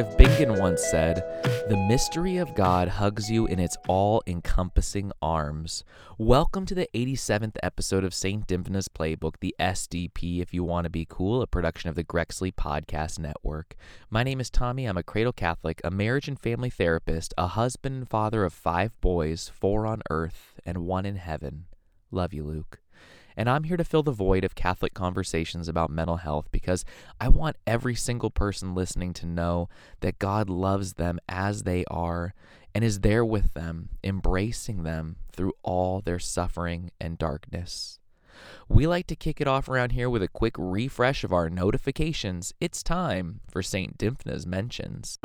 Of Bingen once said, The mystery of God hugs you in its all encompassing arms. Welcome to the 87th episode of St. Dymphna's Playbook, the SDP, if you want to be cool, a production of the Grexley Podcast Network. My name is Tommy. I'm a cradle Catholic, a marriage and family therapist, a husband and father of five boys, four on earth and one in heaven. Love you, Luke and I'm here to fill the void of Catholic conversations about mental health because I want every single person listening to know that God loves them as they are and is there with them, embracing them through all their suffering and darkness. We like to kick it off around here with a quick refresh of our notifications. It's time for St. Dymphna's Mentions.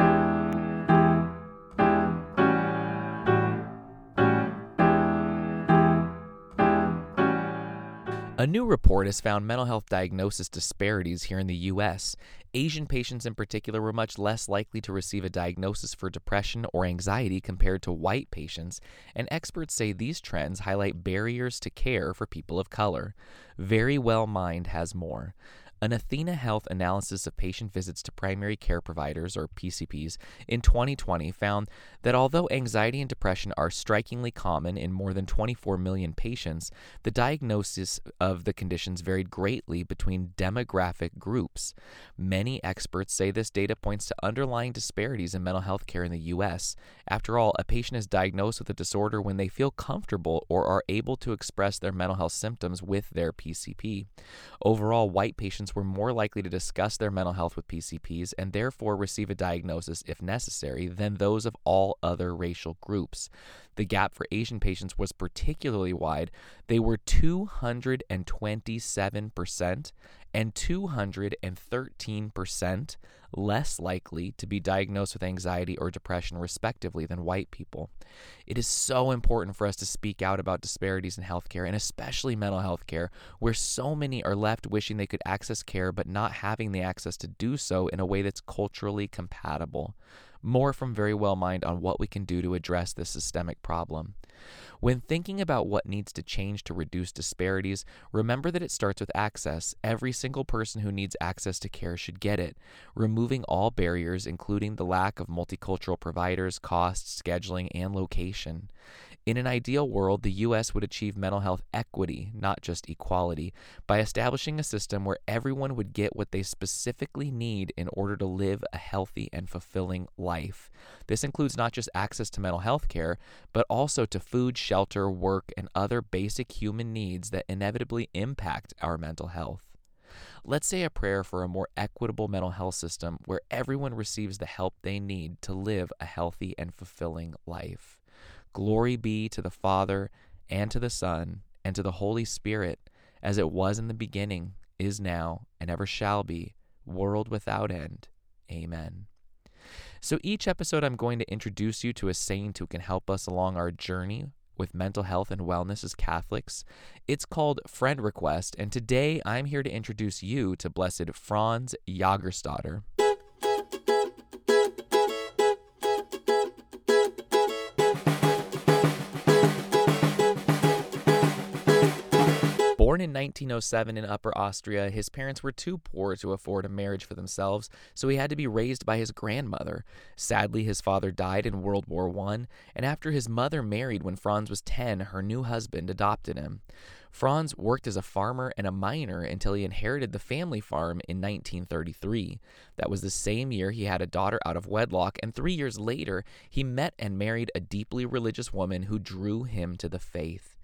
A new report has found mental health diagnosis disparities here in the U.S. Asian patients, in particular, were much less likely to receive a diagnosis for depression or anxiety compared to white patients, and experts say these trends highlight barriers to care for people of color. Verywell Mind has more. An Athena Health analysis of patient visits to primary care providers, or PCPs, in 2020 found that although anxiety and depression are strikingly common in more than 24 million patients, the diagnosis of the conditions varied greatly between demographic groups. Many experts say this data points to underlying disparities in mental health care in the U.S. After all, a patient is diagnosed with a disorder when they feel comfortable or are able to express their mental health symptoms with their PCP. Overall, white patients patients were more likely to discuss their mental health with PCPs and therefore receive a diagnosis if necessary than those of all other racial groups. The gap for Asian patients was particularly wide. They were 227% and 213% less likely to be diagnosed with anxiety or depression, respectively, than white people. It is so important for us to speak out about disparities in healthcare and especially mental health care, where so many are left wishing they could access care but not having the access to do so in a way that's culturally compatible. More from Verywell Mind on what we can do to address this systemic problem. When thinking about what needs to change to reduce disparities, remember that it starts with access. Every single person who needs access to care should get it. Removing all barriers, including the lack of multicultural providers, costs, scheduling, and location. In an ideal world, the U.S. would achieve mental health equity, not just equality, by establishing a system where everyone would get what they specifically need in order to live a healthy and fulfilling life. This includes not just access to mental health care, but also to food, shelter, work, and other basic human needs that inevitably impact our mental health. Let's say a prayer for a more equitable mental health system where everyone receives the help they need to live a healthy and fulfilling life. Glory be to the Father, and to the Son, and to the Holy Spirit, as it was in the beginning, is now, and ever shall be, world without end. Amen. So each episode, I'm going to introduce you to a saint who can help us along our journey with mental health and wellness as Catholics. It's called Friend Request, and today I'm here to introduce you to Blessed Franz Jagerstatter. In 1907 in Upper Austria, his parents were too poor to afford a marriage for themselves, so he had to be raised by his grandmother. Sadly, his father died in World War I, and after his mother married when Franz was 10, her new husband adopted him. Franz worked as a farmer and a miner until he inherited the family farm in 1933. That was the same year he had a daughter out of wedlock, and three years later, he met and married a deeply religious woman who drew him to the faith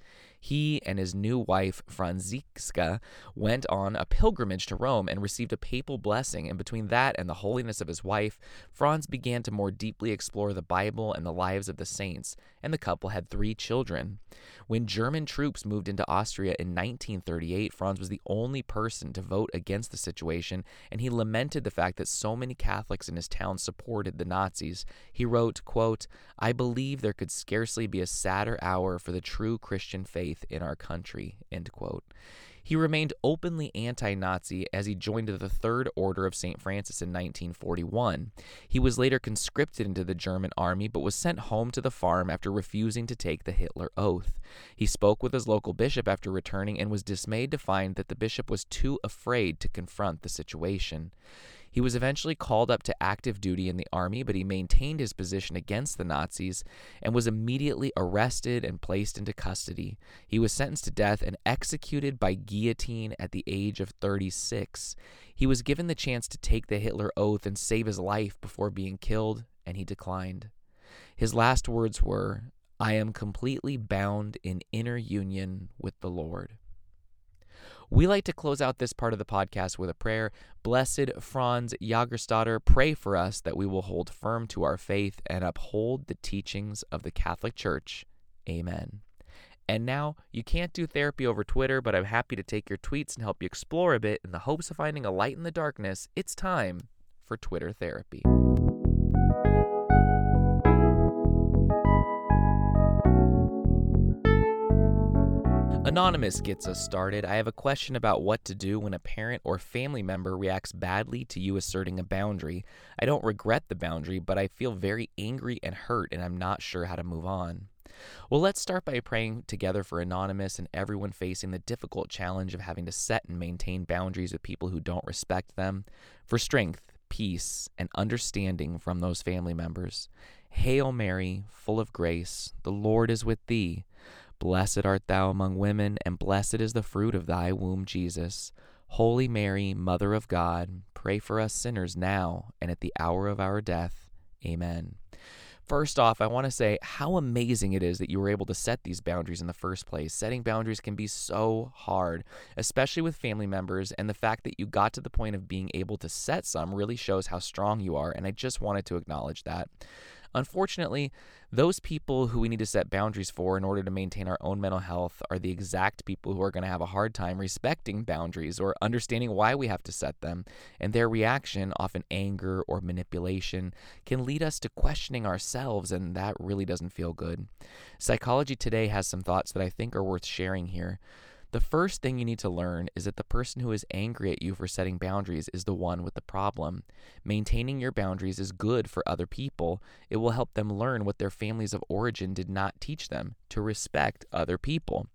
he and his new wife, Franziska, went on a pilgrimage to Rome and received a papal blessing. And between that and the holiness of his wife, Franz began to more deeply explore the Bible and the lives of the saints, and the couple had three children. When German troops moved into Austria in 1938, Franz was the only person to vote against the situation, and he lamented the fact that so many Catholics in his town supported the Nazis. He wrote, quote, I believe there could scarcely be a sadder hour for the true Christian faith faith in our country. End quote. He remained openly anti Nazi as he joined the Third Order of St. Francis in 1941. He was later conscripted into the German army but was sent home to the farm after refusing to take the Hitler oath. He spoke with his local bishop after returning and was dismayed to find that the bishop was too afraid to confront the situation. He was eventually called up to active duty in the army, but he maintained his position against the Nazis and was immediately arrested and placed into custody. He was sentenced to death and executed by guillotine at the age of 36. He was given the chance to take the Hitler oath and save his life before being killed, and he declined. His last words were, I am completely bound in inner union with the Lord. We like to close out this part of the podcast with a prayer. Blessed Franz Jagerstatter, pray for us that we will hold firm to our faith and uphold the teachings of the Catholic Church. Amen. And now, you can't do therapy over Twitter, but I'm happy to take your tweets and help you explore a bit in the hopes of finding a light in the darkness. It's time for Twitter therapy. Anonymous gets us started. I have a question about what to do when a parent or family member reacts badly to you asserting a boundary. I don't regret the boundary, but I feel very angry and hurt, and I'm not sure how to move on. Well, let's start by praying together for Anonymous and everyone facing the difficult challenge of having to set and maintain boundaries with people who don't respect them, for strength, peace, and understanding from those family members. Hail Mary, full of grace, the Lord is with thee. Blessed art thou among women, and blessed is the fruit of thy womb, Jesus. Holy Mary, Mother of God, pray for us sinners now and at the hour of our death. Amen. First off, I want to say how amazing it is that you were able to set these boundaries in the first place. Setting boundaries can be so hard, especially with family members, and the fact that you got to the point of being able to set some really shows how strong you are, and I just wanted to acknowledge that. Unfortunately, those people who we need to set boundaries for in order to maintain our own mental health are the exact people who are going to have a hard time respecting boundaries or understanding why we have to set them. And their reaction, often anger or manipulation, can lead us to questioning ourselves, and that really doesn't feel good. Psychology Today has some thoughts that I think are worth sharing here. The first thing you need to learn is that the person who is angry at you for setting boundaries is the one with the problem. Maintaining your boundaries is good for other people. It will help them learn what their families of origin did not teach them to respect other people.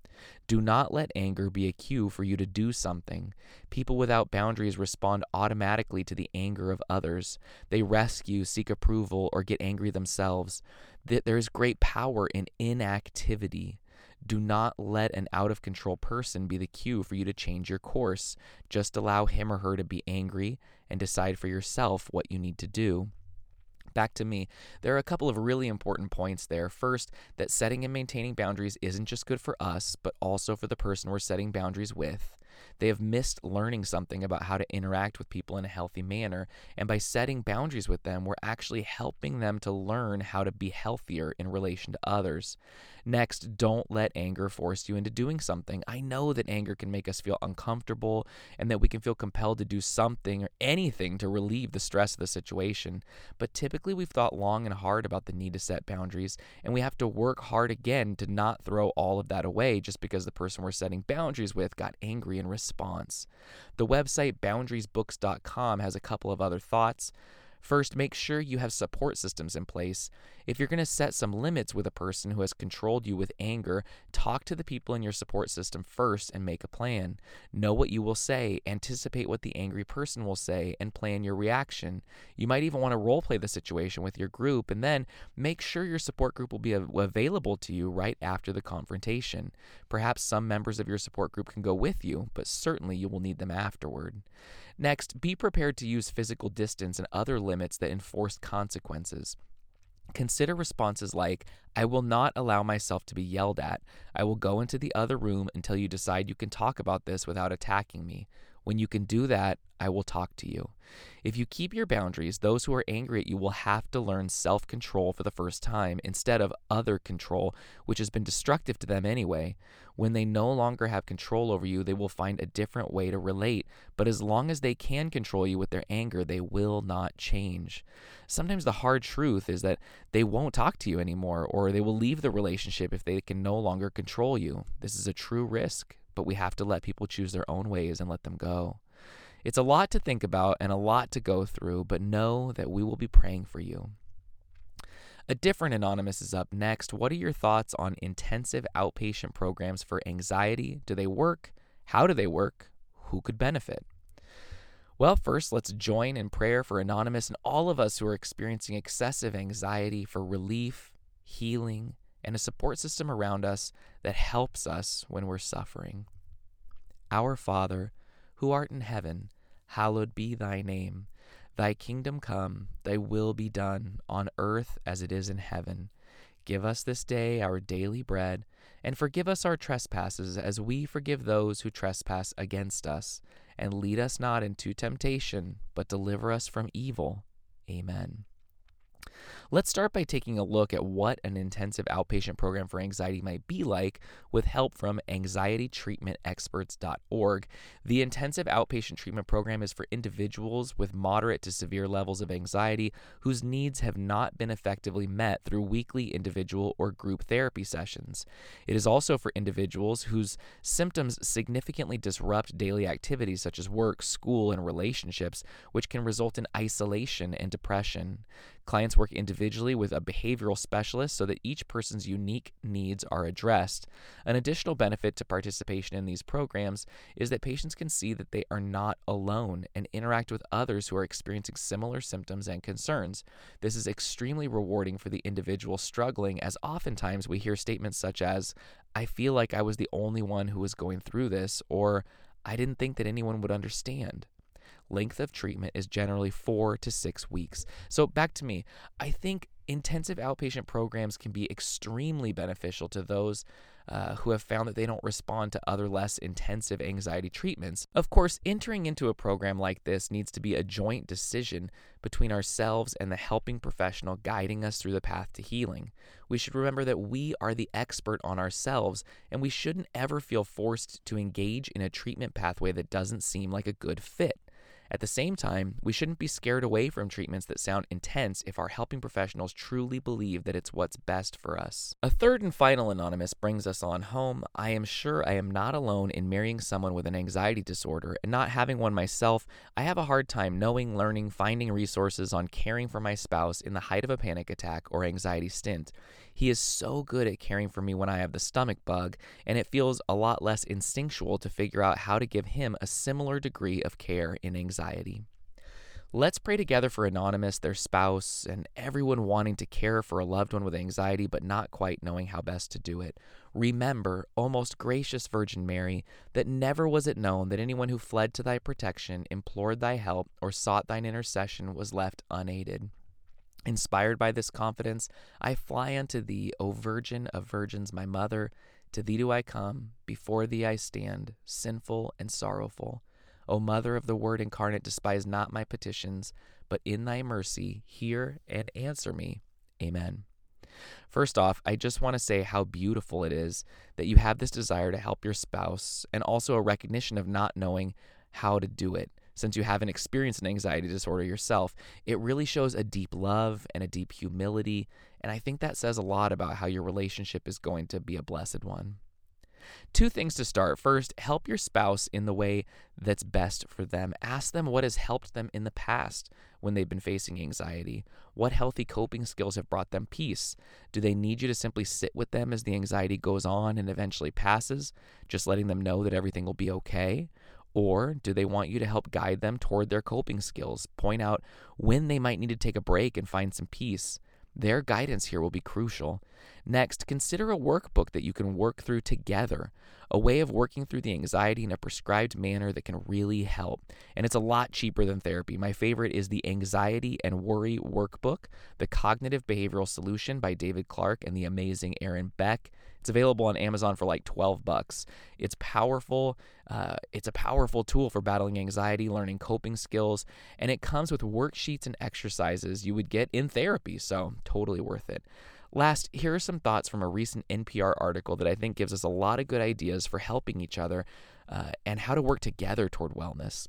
Do not let anger be a cue for you to do something. People without boundaries respond automatically to the anger of others. They rescue, seek approval, or get angry themselves. There is great power in inactivity. Do not let an out of control person be the cue for you to change your course. Just allow him or her to be angry and decide for yourself what you need to do. Back to me. There are a couple of really important points there. First, that setting and maintaining boundaries isn't just good for us, but also for the person we're setting boundaries with. They have missed learning something about how to interact with people in a healthy manner. And by setting boundaries with them, we're actually helping them to learn how to be healthier in relation to others. Next, don't let anger force you into doing something. I know that anger can make us feel uncomfortable and that we can feel compelled to do something or anything to relieve the stress of the situation. But typically, we've thought long and hard about the need to set boundaries, and we have to work hard again to not throw all of that away just because the person we're setting boundaries with got angry response. The website boundariesbooks.com has a couple of other thoughts. First, make sure you have support systems in place. If you're going to set some limits with a person who has controlled you with anger, talk to the people in your support system first and make a plan. Know what you will say, anticipate what the angry person will say, and plan your reaction. You might even want to role play the situation with your group, and then make sure your support group will be available to you right after the confrontation. Perhaps some members of your support group can go with you, but certainly you will need them afterward. Next, be prepared to use physical distance and other limits that enforce consequences. Consider responses like, I will not allow myself to be yelled at. I will go into the other room until you decide you can talk about this without attacking me. When you can do that, I will talk to you. If you keep your boundaries, those who are angry at you will have to learn self control for the first time instead of other control, which has been destructive to them anyway. When they no longer have control over you, they will find a different way to relate. But as long as they can control you with their anger, they will not change. Sometimes the hard truth is that they won't talk to you anymore, or they will leave the relationship if they can no longer control you. This is a true risk, but we have to let people choose their own ways and let them go. It's a lot to think about and a lot to go through, but know that we will be praying for you. A different anonymous is up next. What are your thoughts on intensive outpatient programs for anxiety? Do they work? How do they work? Who could benefit? Well, first, let's join in prayer for Anonymous and all of us who are experiencing excessive anxiety for relief, healing, and a support system around us that helps us when we're suffering. Our Father, who art in heaven, hallowed be thy name. Thy kingdom come, thy will be done, on earth as it is in heaven. Give us this day our daily bread, and forgive us our trespasses as we forgive those who trespass against us. And lead us not into temptation, but deliver us from evil. Amen. Let's start by taking a look at what an intensive outpatient program for anxiety might be like with help from anxietytreatmentexperts.org. The intensive outpatient treatment program is for individuals with moderate to severe levels of anxiety whose needs have not been effectively met through weekly individual or group therapy sessions. It is also for individuals whose symptoms significantly disrupt daily activities such as work, school, and relationships, which can result in isolation and depression. Clients work individually with a behavioral specialist so that each person's unique needs are addressed. An additional benefit to participation in these programs is that patients can see that they are not alone and interact with others who are experiencing similar symptoms and concerns. This is extremely rewarding for the individual struggling, as oftentimes we hear statements such as, I feel like I was the only one who was going through this, or I didn't think that anyone would understand length of treatment is generally four to six weeks. So, back to me, I think intensive outpatient programs can be extremely beneficial to those uh, who have found that they don't respond to other less intensive anxiety treatments. Of course, entering into a program like this needs to be a joint decision between ourselves and the helping professional guiding us through the path to healing. We should remember that we are the expert on ourselves, and we shouldn't ever feel forced to engage in a treatment pathway that doesn't seem like a good fit. At the same time, we shouldn't be scared away from treatments that sound intense if our helping professionals truly believe that it's what's best for us. A third and final anonymous brings us on home. I am sure I am not alone in marrying someone with an anxiety disorder and not having one myself. I have a hard time knowing, learning, finding resources on caring for my spouse in the height of a panic attack or anxiety stint. He is so good at caring for me when I have the stomach bug, and it feels a lot less instinctual to figure out how to give him a similar degree of care in anxiety. Let's pray together for Anonymous, their spouse, and everyone wanting to care for a loved one with anxiety but not quite knowing how best to do it. Remember, O most gracious Virgin Mary, that never was it known that anyone who fled to thy protection, implored thy help, or sought thine intercession was left unaided. Inspired by this confidence, I fly unto thee, O Virgin of Virgins, my mother. To thee do I come, before thee I stand, sinful and sorrowful. O Mother of the Word incarnate, despise not my petitions, but in thy mercy hear and answer me. Amen. First off, I just want to say how beautiful it is that you have this desire to help your spouse and also a recognition of not knowing how to do it since you haven't experienced an anxiety disorder yourself, it really shows a deep love and a deep humility. And I think that says a lot about how your relationship is going to be a blessed one. Two things to start. First, help your spouse in the way that's best for them. Ask them what has helped them in the past when they've been facing anxiety. What healthy coping skills have brought them peace? Do they need you to simply sit with them as the anxiety goes on and eventually passes, just letting them know that everything will be okay? Or do they want you to help guide them toward their coping skills, point out when they might need to take a break and find some peace? Their guidance here will be crucial. Next, consider a workbook that you can work through together, a way of working through the anxiety in a prescribed manner that can really help. And it's a lot cheaper than therapy. My favorite is the Anxiety and Worry Workbook, The Cognitive Behavioral Solution by David Clark and the amazing Aaron Beck. It's available on Amazon for like 12 bucks. It's powerful. Uh, it's a powerful tool for battling anxiety, learning coping skills, and it comes with worksheets and exercises you would get in therapy, so totally worth it. Last, here are some thoughts from a recent NPR article that I think gives us a lot of good ideas for helping each other uh, and how to work together toward wellness.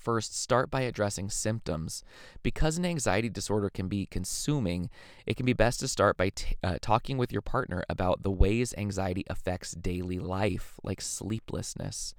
First, start by addressing symptoms. Because an anxiety disorder can be consuming, it can be best to start by t- uh, talking with your partner about the ways anxiety affects daily life, like sleeplessness.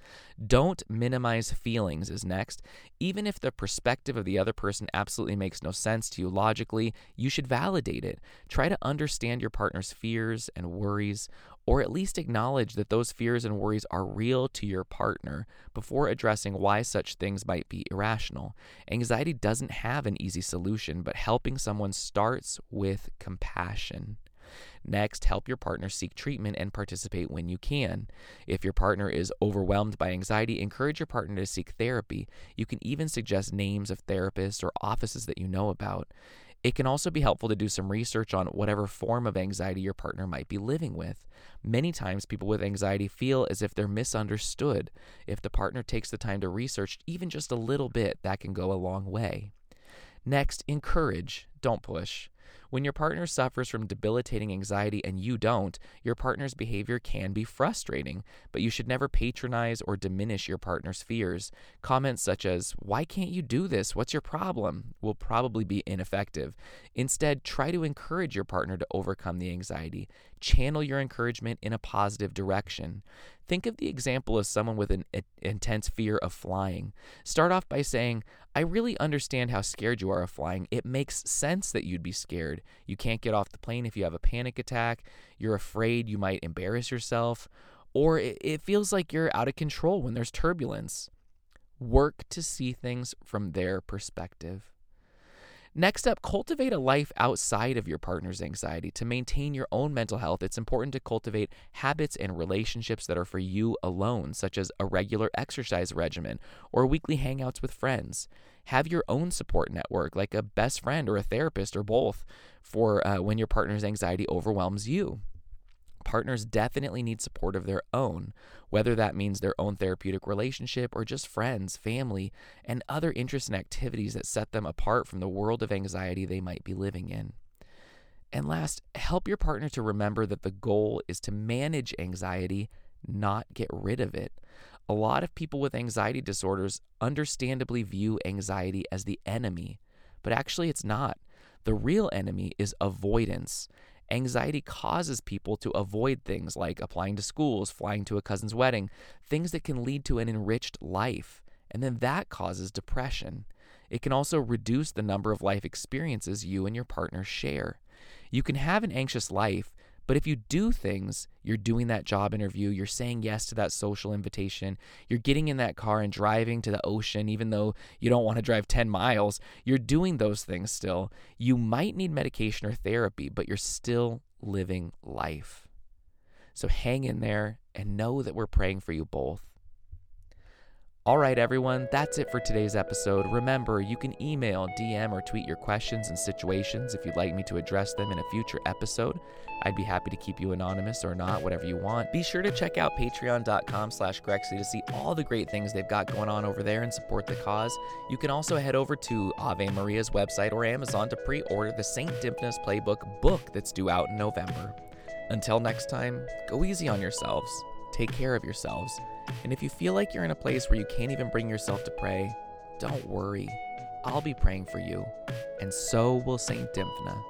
Don't minimize feelings, is next. Even if the perspective of the other person absolutely makes no sense to you logically, you should validate it. Try to understand your partner's fears and worries. Or at least acknowledge that those fears and worries are real to your partner before addressing why such things might be irrational. Anxiety doesn't have an easy solution, but helping someone starts with compassion. Next, help your partner seek treatment and participate when you can. If your partner is overwhelmed by anxiety, encourage your partner to seek therapy. You can even suggest names of therapists or offices that you know about. It can also be helpful to do some research on whatever form of anxiety your partner might be living with. Many times, people with anxiety feel as if they're misunderstood. If the partner takes the time to research even just a little bit, that can go a long way. Next, encourage, don't push. When your partner suffers from debilitating anxiety and you don't, your partner's behavior can be frustrating, but you should never patronize or diminish your partner's fears. Comments such as, Why can't you do this? What's your problem? will probably be ineffective. Instead, try to encourage your partner to overcome the anxiety. Channel your encouragement in a positive direction. Think of the example of someone with an intense fear of flying. Start off by saying, I really understand how scared you are of flying. It makes sense that you'd be scared. You can't get off the plane if you have a panic attack. You're afraid you might embarrass yourself. Or it, feels like you're out of control when there's turbulence. Work to see things from their perspective. Next up, cultivate a life outside of your partner's anxiety. To maintain your own mental health, it's important to cultivate habits and relationships that are for you alone, such as a regular exercise regimen or weekly hangouts with friends. Have your own support network, like a best friend or a therapist or both, for uh, when your partner's anxiety overwhelms you. Partners definitely need support of their own, whether that means their own therapeutic relationship or just friends, family, and other interests and activities that set them apart from the world of anxiety they might be living in. And last, help your partner to remember that the goal is to manage anxiety, not get rid of it. A lot of people with anxiety disorders understandably view anxiety as the enemy, but actually it's not. The real enemy is avoidance. Anxiety causes people to avoid things like applying to schools, flying to a cousin's wedding, things that can lead to an enriched life. And then that causes depression. It can also reduce the number of life experiences you and your partner share. You can have an anxious life, but if you do things, you're doing that job interview, you're saying yes to that social invitation, you're getting in that car and driving to the ocean, even though you don't want to drive 10 miles, you're doing those things still. You might need medication or therapy, but you're still living life. So hang in there and know that we're praying for you both. All right, everyone, that's it for today's episode. Remember, you can email, DM, or tweet your questions and situations if you'd like me to address them in a future episode. I'd be happy to keep you anonymous or not, whatever you want. Be sure to check out patreon.com slash Grexley to see all the great things they've got going on over there and support the cause. You can also head over to Ave Maria's website or Amazon to pre-order the St. Dymphna's Playbook book that's due out in November. Until next time, go easy on yourselves. Take care of yourselves. And if you feel like you're in a place where you can't even bring yourself to pray, don't worry. I'll be praying for you, and so will St. Dymphna.